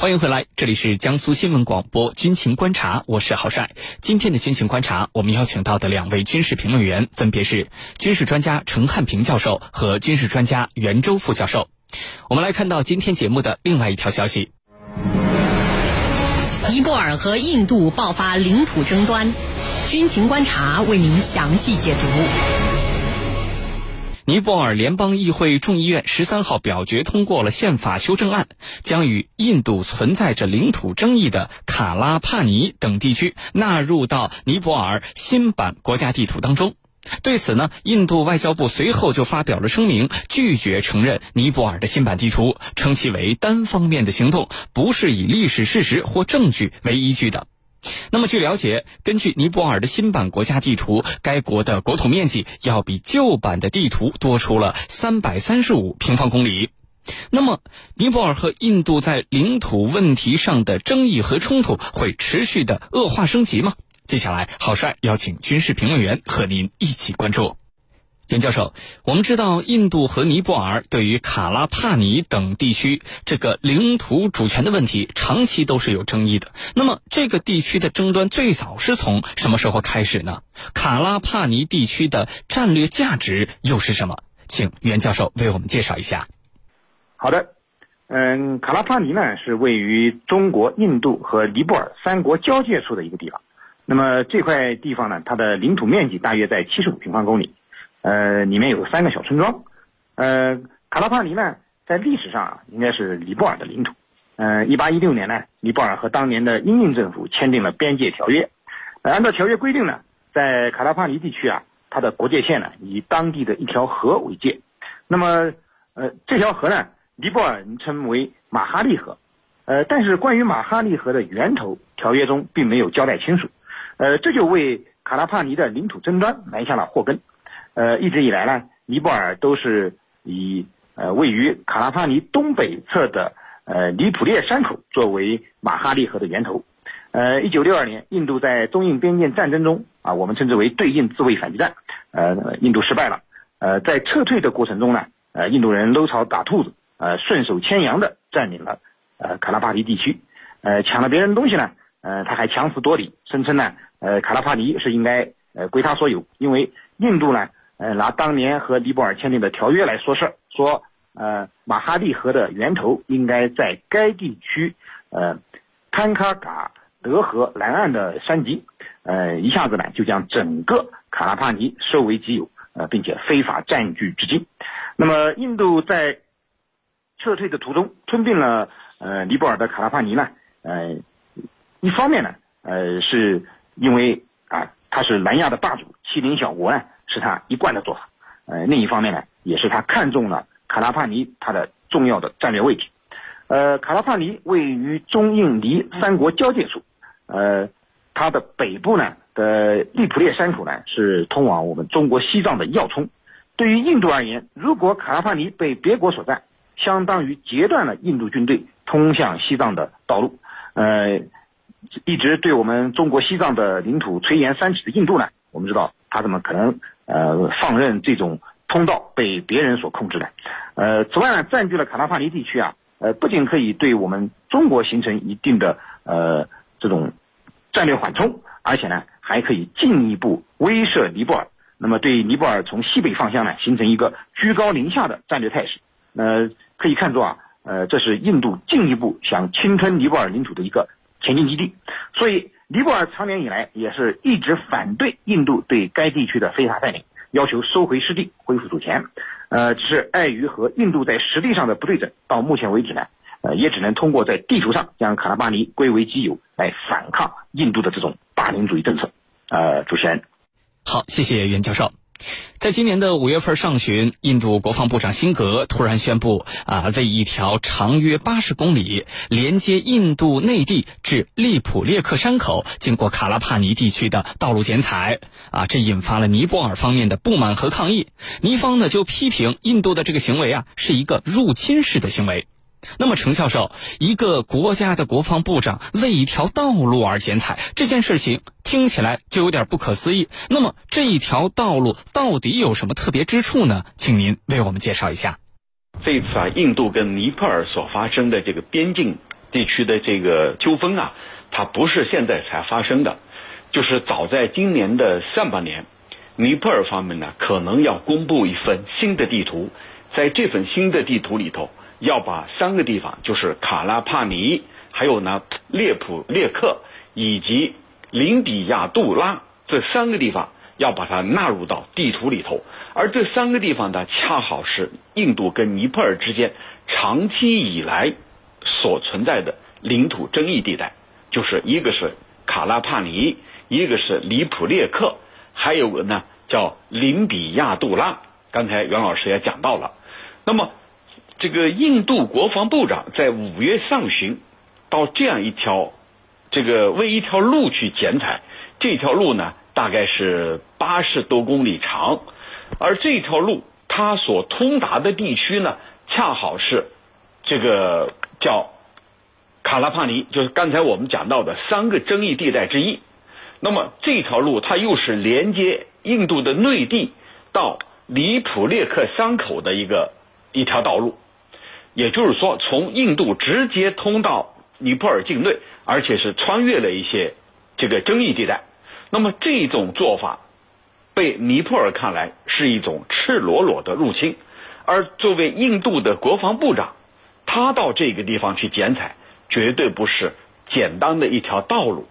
欢迎回来，这里是江苏新闻广播军情观察，我是郝帅。今天的军情观察，我们邀请到的两位军事评论员分别是军事专家陈汉平教授和军事专家袁周副教授。我们来看到今天节目的另外一条消息：尼泊尔和印度爆发领土争端，军情观察为您详细解读。尼泊尔联邦议会众议院十三号表决通过了宪法修正案，将与印度存在着领土争议的卡拉帕尼等地区纳入到尼泊尔新版国家地图当中。对此呢，印度外交部随后就发表了声明，拒绝承认尼泊尔的新版地图，称其为单方面的行动，不是以历史事实或证据为依据的。那么，据了解，根据尼泊尔的新版国家地图，该国的国土面积要比旧版的地图多出了三百三十五平方公里。那么，尼泊尔和印度在领土问题上的争议和冲突会持续的恶化升级吗？接下来，郝帅邀请军事评论员和您一起关注。袁教授，我们知道印度和尼泊尔对于卡拉帕尼等地区这个领土主权的问题，长期都是有争议的。那么，这个地区的争端最早是从什么时候开始呢？卡拉帕尼地区的战略价值又是什么？请袁教授为我们介绍一下。好的，嗯，卡拉帕尼呢是位于中国、印度和尼泊尔三国交界处的一个地方。那么这块地方呢，它的领土面积大约在七十五平方公里。呃，里面有三个小村庄，呃，卡拉帕尼呢，在历史上啊，应该是尼泊尔的领土。呃，一八一六年呢，尼泊尔和当年的英印政府签订了边界条约。呃，按照条约规定呢，在卡拉帕尼地区啊，它的国界线呢，以当地的一条河为界。那么，呃，这条河呢，尼泊尔称为马哈利河。呃，但是关于马哈利河的源头，条约中并没有交代清楚。呃，这就为卡拉帕尼的领土争端埋下了祸根。呃，一直以来呢，尼泊尔都是以呃位于卡拉帕尼东北侧的呃尼普列山口作为马哈利河的源头。呃，一九六二年，印度在中印边境战争中啊，我们称之为对印自卫反击战，呃，印度失败了。呃，在撤退的过程中呢，呃，印度人搂草打兔子，呃，顺手牵羊的占领了呃卡拉帕尼地区，呃，抢了别人东西呢，呃，他还强词夺理，声称呢，呃，卡拉帕尼是应该呃归他所有，因为印度呢。呃，拿当年和尼泊尔签订的条约来说事儿，说，呃，马哈利河的源头应该在该地区，呃，潘卡嘎德河南岸的山脊，呃，一下子呢就将整个卡拉帕尼收为己有，呃，并且非法占据至今。那么，印度在撤退的途中吞并了呃尼泊尔的卡拉帕尼呢，呃，一方面呢，呃，是因为啊，他是南亚的霸主，欺凌小国呢。是他一贯的做法，呃，另一方面呢，也是他看中了卡拉帕尼它的重要的战略位置，呃，卡拉帕尼位于中印尼三国交界处，呃，它的北部呢的利普列山口呢是通往我们中国西藏的要冲，对于印度而言，如果卡拉帕尼被别国所占，相当于截断了印度军队通向西藏的道路，呃，一直对我们中国西藏的领土垂涎三尺的印度呢，我们知道他怎么可能？呃，放任这种通道被别人所控制的。呃，此外呢，占据了卡拉帕尼地区啊，呃，不仅可以对我们中国形成一定的呃这种战略缓冲，而且呢，还可以进一步威慑尼泊尔。那么，对尼泊尔从西北方向呢，形成一个居高临下的战略态势。呃，可以看作啊，呃，这是印度进一步想侵吞尼泊尔领土的一个前进基地。所以。尼泊尔长年以来也是一直反对印度对该地区的非法占领，要求收回失地，恢复主权。呃，只是碍于和印度在实力上的不对等，到目前为止呢，呃，也只能通过在地图上将卡拉巴尼归为己有，来反抗印度的这种霸凌主义政策。呃，主持人，好，谢谢袁教授。在今年的五月份上旬，印度国防部长辛格突然宣布，啊，为一条长约八十公里、连接印度内地至利普列克山口、经过卡拉帕尼地区的道路剪彩，啊，这引发了尼泊尔方面的不满和抗议。尼方呢就批评印度的这个行为啊，是一个入侵式的行为。那么，程教授，一个国家的国防部长为一条道路而剪彩，这件事情听起来就有点不可思议。那么，这一条道路到底有什么特别之处呢？请您为我们介绍一下。这次啊，印度跟尼泊尔所发生的这个边境地区的这个纠纷啊，它不是现在才发生的，就是早在今年的上半年，尼泊尔方面呢可能要公布一份新的地图，在这份新的地图里头，要把三个地方，就是卡拉帕尼，还有呢列普列克以及林比亚杜拉这三个地方。要把它纳入到地图里头，而这三个地方呢，恰好是印度跟尼泊尔之间长期以来所存在的领土争议地带，就是一个是卡拉帕尼，一个是里普列克，还有个呢叫林比亚杜拉。刚才袁老师也讲到了，那么这个印度国防部长在五月上旬到这样一条这个为一条路去剪彩，这条路呢。大概是八十多公里长，而这条路它所通达的地区呢，恰好是这个叫卡拉帕尼，就是刚才我们讲到的三个争议地带之一。那么这条路它又是连接印度的内地到里普列克山口的一个一条道路，也就是说，从印度直接通到尼泊尔境内，而且是穿越了一些这个争议地带。那么这种做法，被尼泊尔看来是一种赤裸裸的入侵，而作为印度的国防部长，他到这个地方去剪彩，绝对不是简单的一条道路。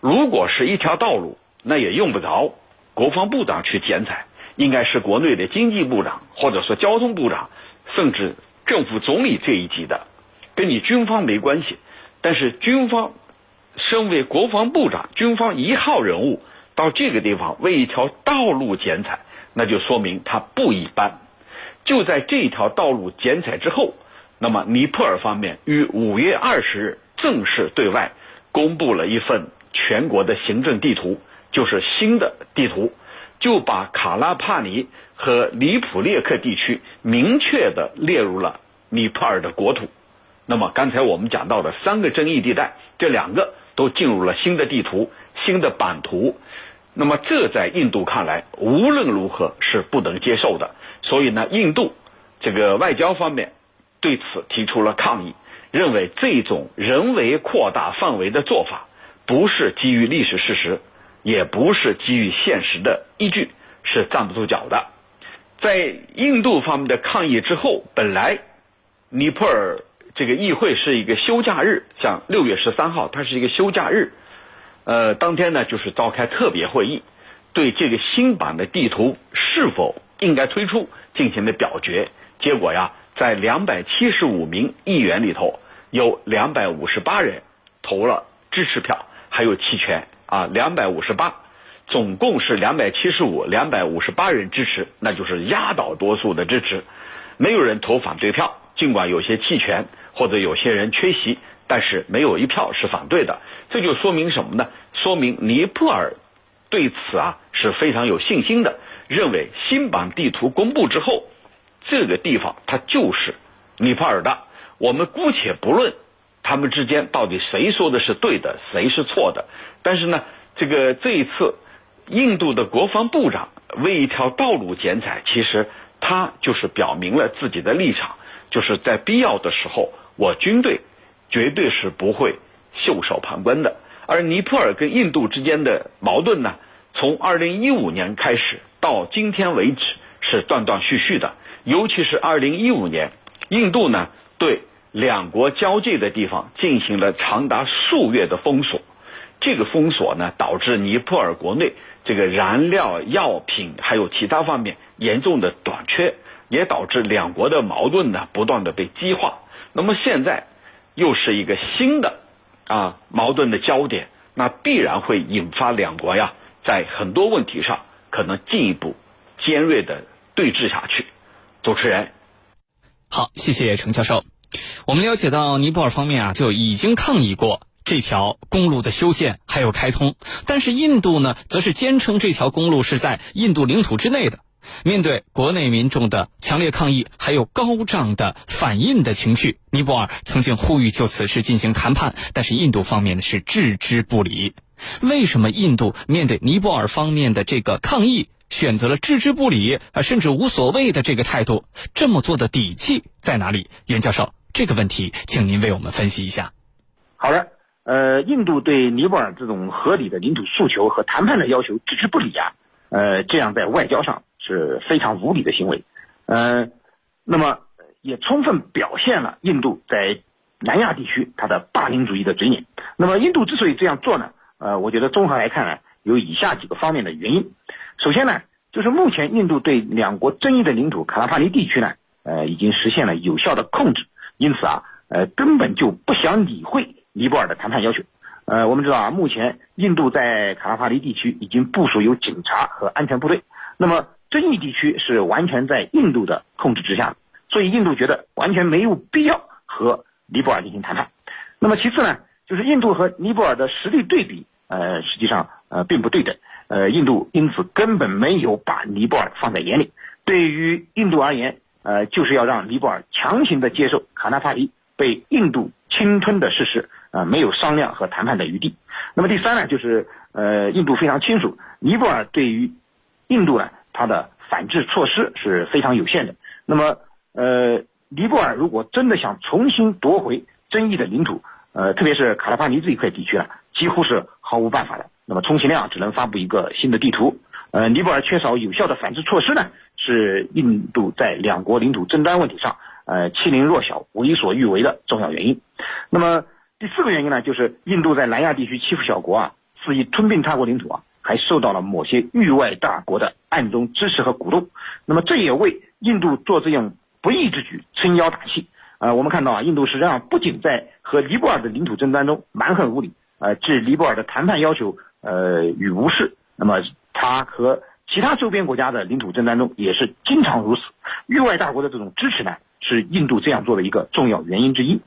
如果是一条道路，那也用不着国防部长去剪彩，应该是国内的经济部长或者说交通部长，甚至政府总理这一级的，跟你军方没关系。但是军方。身为国防部长、军方一号人物，到这个地方为一条道路剪彩，那就说明他不一般。就在这条道路剪彩之后，那么尼泊尔方面于五月二十日正式对外公布了一份全国的行政地图，就是新的地图，就把卡拉帕尼和里普列克地区明确的列入了尼泊尔的国土。那么刚才我们讲到的三个争议地带，这两个。都进入了新的地图、新的版图，那么这在印度看来无论如何是不能接受的。所以呢，印度这个外交方面对此提出了抗议，认为这种人为扩大范围的做法不是基于历史事实，也不是基于现实的依据，是站不住脚的。在印度方面的抗议之后，本来尼泊尔。这个议会是一个休假日，像六月十三号，它是一个休假日，呃，当天呢就是召开特别会议，对这个新版的地图是否应该推出进行了表决。结果呀，在两百七十五名议员里头，有两百五十八人投了支持票，还有弃权啊，两百五十八，总共是两百七十五，两百五十八人支持，那就是压倒多数的支持，没有人投反对票，尽管有些弃权。或者有些人缺席，但是没有一票是反对的，这就说明什么呢？说明尼泊尔对此啊是非常有信心的，认为新版地图公布之后，这个地方它就是尼泊尔的。我们姑且不论他们之间到底谁说的是对的，谁是错的，但是呢，这个这一次印度的国防部长为一条道路剪彩，其实他就是表明了自己的立场，就是在必要的时候。我军队绝对是不会袖手旁观的，而尼泊尔跟印度之间的矛盾呢，从二零一五年开始到今天为止是断断续续的，尤其是二零一五年，印度呢对两国交界的地方进行了长达数月的封锁，这个封锁呢导致尼泊尔国内这个燃料、药品还有其他方面严重的短缺，也导致两国的矛盾呢不断的被激化。那么现在又是一个新的啊矛盾的焦点，那必然会引发两国呀在很多问题上可能进一步尖锐的对峙下去。主持人，好，谢谢程教授。我们了解到尼泊尔方面啊就已经抗议过这条公路的修建还有开通，但是印度呢则是坚称这条公路是在印度领土之内的。面对国内民众的强烈抗议，还有高涨的反印的情绪，尼泊尔曾经呼吁就此事进行谈判，但是印度方面呢是置之不理。为什么印度面对尼泊尔方面的这个抗议，选择了置之不理啊，甚至无所谓的这个态度？这么做的底气在哪里？袁教授，这个问题，请您为我们分析一下。好的，呃，印度对尼泊尔这种合理的领土诉求和谈判的要求置之不理啊，呃，这样在外交上是非常无理的行为，呃，那么也充分表现了印度在南亚地区它的霸凌主义的嘴脸。那么印度之所以这样做呢，呃，我觉得综合来看呢，有以下几个方面的原因。首先呢，就是目前印度对两国争议的领土卡拉帕尼地区呢，呃，已经实现了有效的控制，因此啊，呃，根本就不想理会。尼泊尔的谈判要求，呃，我们知道啊，目前印度在卡拉帕尼地区已经部署有警察和安全部队，那么争议地区是完全在印度的控制之下，所以印度觉得完全没有必要和尼泊尔进行谈判。那么其次呢，就是印度和尼泊尔的实力对比，呃，实际上呃并不对等，呃，印度因此根本没有把尼泊尔放在眼里。对于印度而言，呃，就是要让尼泊尔强行的接受卡纳帕尼被印度侵吞的事实。啊，没有商量和谈判的余地。那么第三呢，就是呃，印度非常清楚，尼泊尔对于印度呢，它的反制措施是非常有限的。那么呃，尼泊尔如果真的想重新夺回争议的领土，呃，特别是卡拉帕尼这一块地区啊，几乎是毫无办法的。那么充其量只能发布一个新的地图。呃，尼泊尔缺少有效的反制措施呢，是印度在两国领土争端问题上呃欺凌弱小、为所欲为的重要原因。那么。第四个原因呢，就是印度在南亚地区欺负小国啊，肆意吞并他国领土啊，还受到了某些域外大国的暗中支持和鼓动。那么这也为印度做这样不义之举撑腰打气。呃，我们看到啊，印度实际上不仅在和尼泊尔的领土争端中蛮横无理，呃，置尼泊尔的谈判要求呃与无视。那么他和其他周边国家的领土争端中也是经常如此。域外大国的这种支持呢，是印度这样做的一个重要原因之一。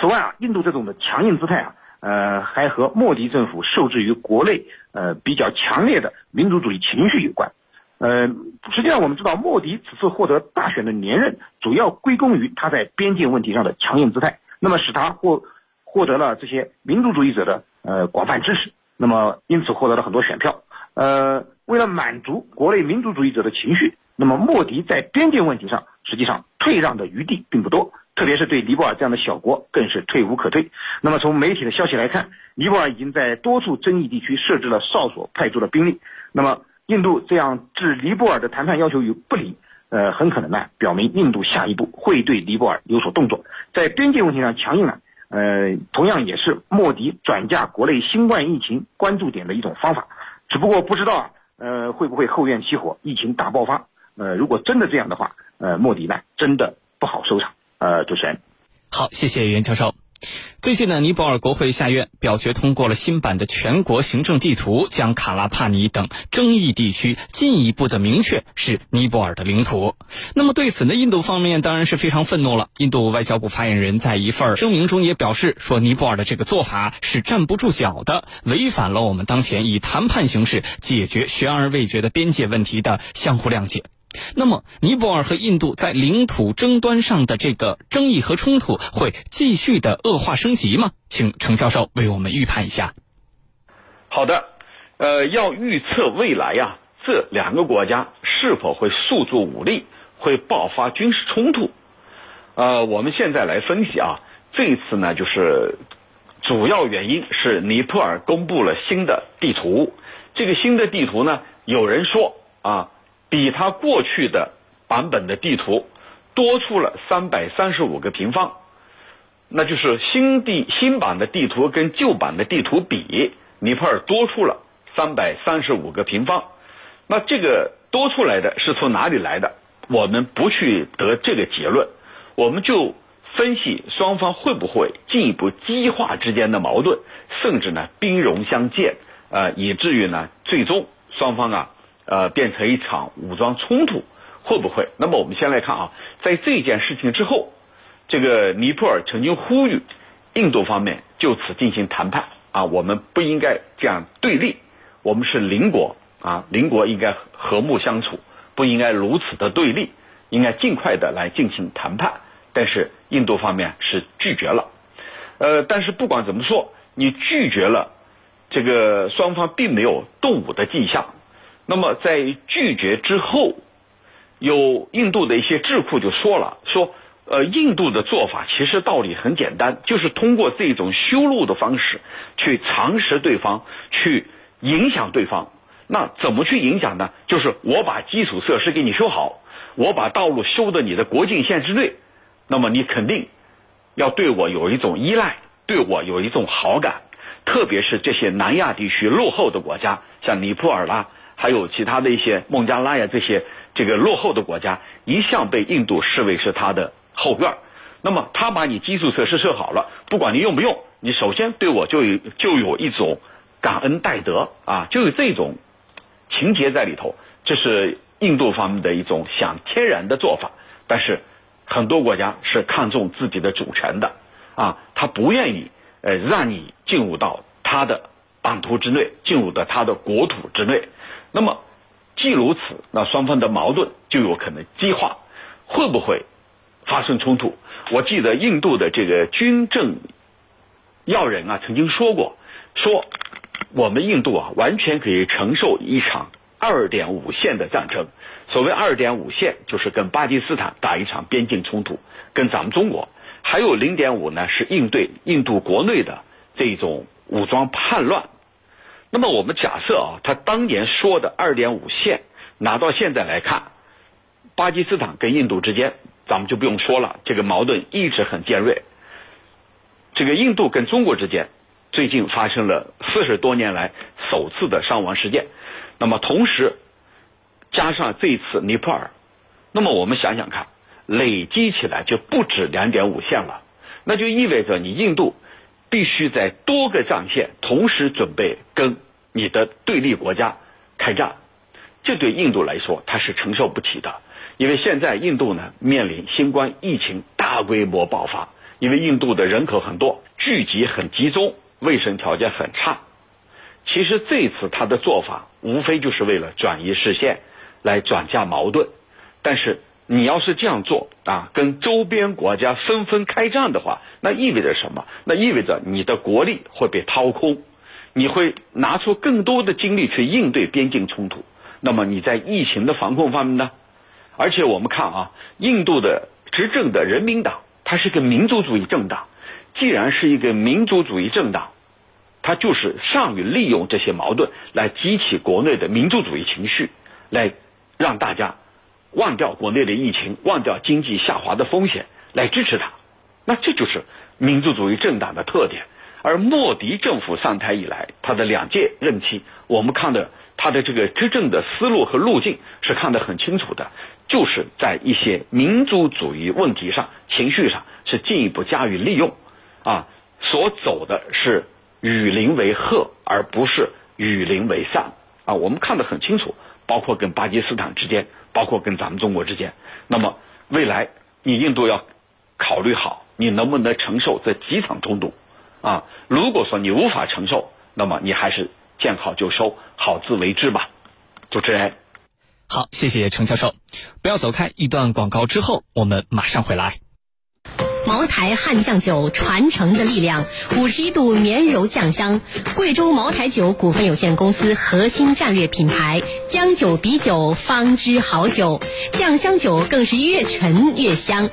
此外啊，印度这种的强硬姿态啊，呃，还和莫迪政府受制于国内呃比较强烈的民族主义情绪有关。呃，实际上我们知道，莫迪此次获得大选的连任，主要归功于他在边境问题上的强硬姿态，那么使他获获得了这些民族主义者的呃广泛支持，那么因此获得了很多选票。呃，为了满足国内民族主义者的情绪，那么莫迪在边境问题上实际上退让的余地并不多。特别是对尼泊尔这样的小国，更是退无可退。那么从媒体的消息来看，尼泊尔已经在多处争议地区设置了哨所，派出了兵力。那么印度这样置尼泊尔的谈判要求于不理，呃，很可能呢，表明印度下一步会对尼泊尔有所动作。在边界问题上强硬呢，呃，同样也是莫迪转嫁国内新冠疫情关注点的一种方法。只不过不知道，呃，会不会后院起火，疫情大爆发？呃，如果真的这样的话，呃，莫迪呢，真的不好收场。呃，主持人，好，谢谢袁教授。最近呢，尼泊尔国会下院表决通过了新版的全国行政地图，将卡拉帕尼等争议地区进一步的明确是尼泊尔的领土。那么对此呢，印度方面当然是非常愤怒了。印度外交部发言人在一份声明中也表示说，尼泊尔的这个做法是站不住脚的，违反了我们当前以谈判形式解决悬而未决的边界问题的相互谅解。那么，尼泊尔和印度在领土争端上的这个争议和冲突会继续的恶化升级吗？请程教授为我们预判一下。好的，呃，要预测未来呀，这两个国家是否会诉诸武力，会爆发军事冲突？呃，我们现在来分析啊，这一次呢，就是主要原因是尼泊尔公布了新的地图，这个新的地图呢，有人说啊。比它过去的版本的地图多出了三百三十五个平方，那就是新地新版的地图跟旧版的地图比，尼泊尔多出了三百三十五个平方。那这个多出来的是从哪里来的？我们不去得这个结论，我们就分析双方会不会进一步激化之间的矛盾，甚至呢兵戎相见，呃，以至于呢最终双方啊。呃，变成一场武装冲突，会不会？那么我们先来看啊，在这件事情之后，这个尼泊尔曾经呼吁印度方面就此进行谈判啊，我们不应该这样对立，我们是邻国啊，邻国应该和睦相处，不应该如此的对立，应该尽快的来进行谈判。但是印度方面是拒绝了，呃，但是不管怎么说，你拒绝了，这个双方并没有动武的迹象。那么在拒绝之后，有印度的一些智库就说了：说呃，印度的做法其实道理很简单，就是通过这种修路的方式去蚕食对方，去影响对方。那怎么去影响呢？就是我把基础设施给你修好，我把道路修的你的国境线之内，那么你肯定要对我有一种依赖，对我有一种好感。特别是这些南亚地区落后的国家，像尼泊尔啦，还有其他的一些孟加拉呀这些这个落后的国家，一向被印度视为是他的。后院儿那么他把你基础设施设好了，不管你用不用，你首先对我就有就有一种感恩戴德啊，就有这种情节在里头。这是印度方面的一种想天然的做法，但是很多国家是看重自己的主权的啊，他不愿意呃让你进入到他的版图之内，进入到他的国土之内。那么既如此，那双方的矛盾就有可能激化，会不会？发生冲突，我记得印度的这个军政要人啊曾经说过，说我们印度啊完全可以承受一场二点五线的战争。所谓二点五线，就是跟巴基斯坦打一场边境冲突，跟咱们中国还有零点五呢，是应对印度国内的这种武装叛乱。那么我们假设啊，他当年说的二点五线，拿到现在来看，巴基斯坦跟印度之间。咱们就不用说了，这个矛盾一直很尖锐。这个印度跟中国之间最近发生了四十多年来首次的伤亡事件，那么同时加上这次尼泊尔，那么我们想想看，累积起来就不止两点五线了，那就意味着你印度必须在多个战线同时准备跟你的对立国家开战，这对印度来说它是承受不起的。因为现在印度呢面临新冠疫情大规模爆发，因为印度的人口很多，聚集很集中，卫生条件很差。其实这次他的做法无非就是为了转移视线，来转嫁矛盾。但是你要是这样做啊，跟周边国家纷纷开战的话，那意味着什么？那意味着你的国力会被掏空，你会拿出更多的精力去应对边境冲突。那么你在疫情的防控方面呢？而且我们看啊，印度的执政的人民党，它是个民族主义政党。既然是一个民族主义政党，它就是善于利用这些矛盾来激起国内的民族主义情绪，来让大家忘掉国内的疫情，忘掉经济下滑的风险，来支持他。那这就是民族主义政党的特点。而莫迪政府上台以来，他的两届任期，我们看的他的这个执政的思路和路径是看得很清楚的。就是在一些民族主义问题上、情绪上是进一步加以利用，啊，所走的是与邻为壑，而不是与邻为善啊。我们看得很清楚，包括跟巴基斯坦之间，包括跟咱们中国之间。那么未来你印度要考虑好，你能不能承受这几场冲突啊？如果说你无法承受，那么你还是见好就收，好自为之吧。主持人。好，谢谢程教授。不要走开，一段广告之后，我们马上回来。茅台汉酱酒传承的力量，五十一度绵柔酱香，贵州茅台酒股份有限公司核心战略品牌。将酒比酒，方知好酒。酱香酒更是越陈越香。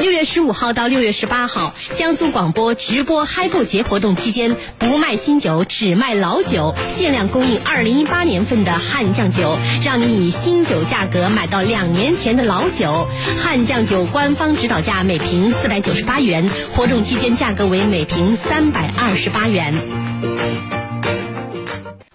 六月十五号到六月十八号，江苏广播直播嗨购节活动期间，不卖新酒，只卖老酒，限量供应二零一八年份的汉酱酒，让你以新酒价格买到两年前的老酒。汉酱酒官方指导价每瓶四百九十八元，活动期间价格为每瓶三百二十八元。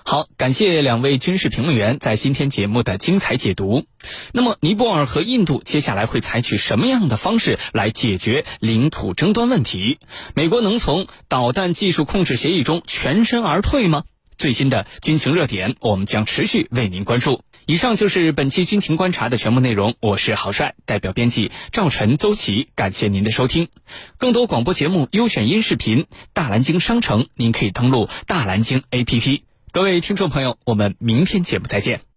好，感谢两位军事评论员在今天节目的精彩解读。那么，尼泊尔和印度接下来会采取什么样的方式来解决领土争端问题？美国能从导弹技术控制协议中全身而退吗？最新的军情热点，我们将持续为您关注。以上就是本期军情观察的全部内容。我是郝帅，代表编辑赵晨、邹琪，感谢您的收听。更多广播节目、优选音视频，大蓝鲸商城，您可以登录大蓝鲸 APP。各位听众朋友，我们明天节目再见。